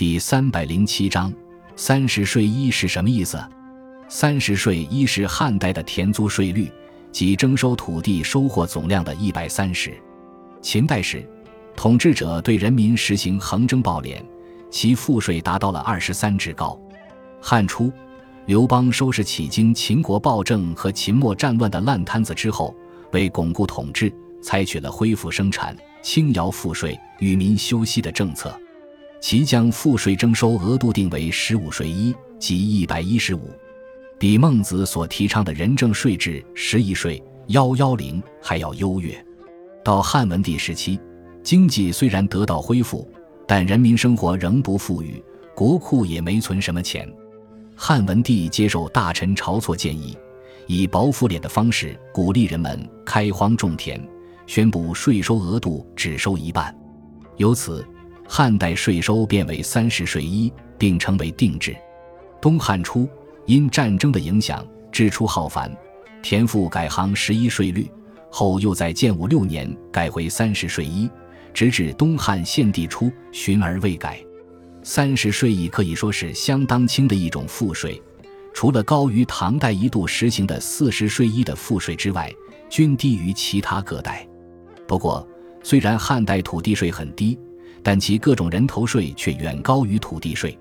第三百零七章，三十税一是什么意思？三十税一是汉代的田租税率，即征收土地收获总量的一百三十。秦代时，统治者对人民实行横征暴敛，其赋税达到了二十三之高。汉初，刘邦收拾起经秦国暴政和秦末战乱的烂摊子之后，为巩固统治，采取了恢复生产、轻徭赋税、与民休息的政策。其将赋税征收额度定为十五税一，即一百一十五，比孟子所提倡的仁政税制十一税幺幺零还要优越。到汉文帝时期，经济虽然得到恢复，但人民生活仍不富裕，国库也没存什么钱。汉文帝接受大臣晁错建议，以薄赋敛的方式鼓励人们开荒种田，宣布税收额度只收一半，由此。汉代税收变为三十税一，并称为定制。东汉初，因战争的影响，支出浩繁，田赋改行十一税率，后又在建武六年改回三十税一，直至东汉献帝初循而未改。三十税一可以说是相当轻的一种赋税，除了高于唐代一度实行的四十税一的赋税之外，均低于其他各代。不过，虽然汉代土地税很低。但其各种人头税却远高于土地税。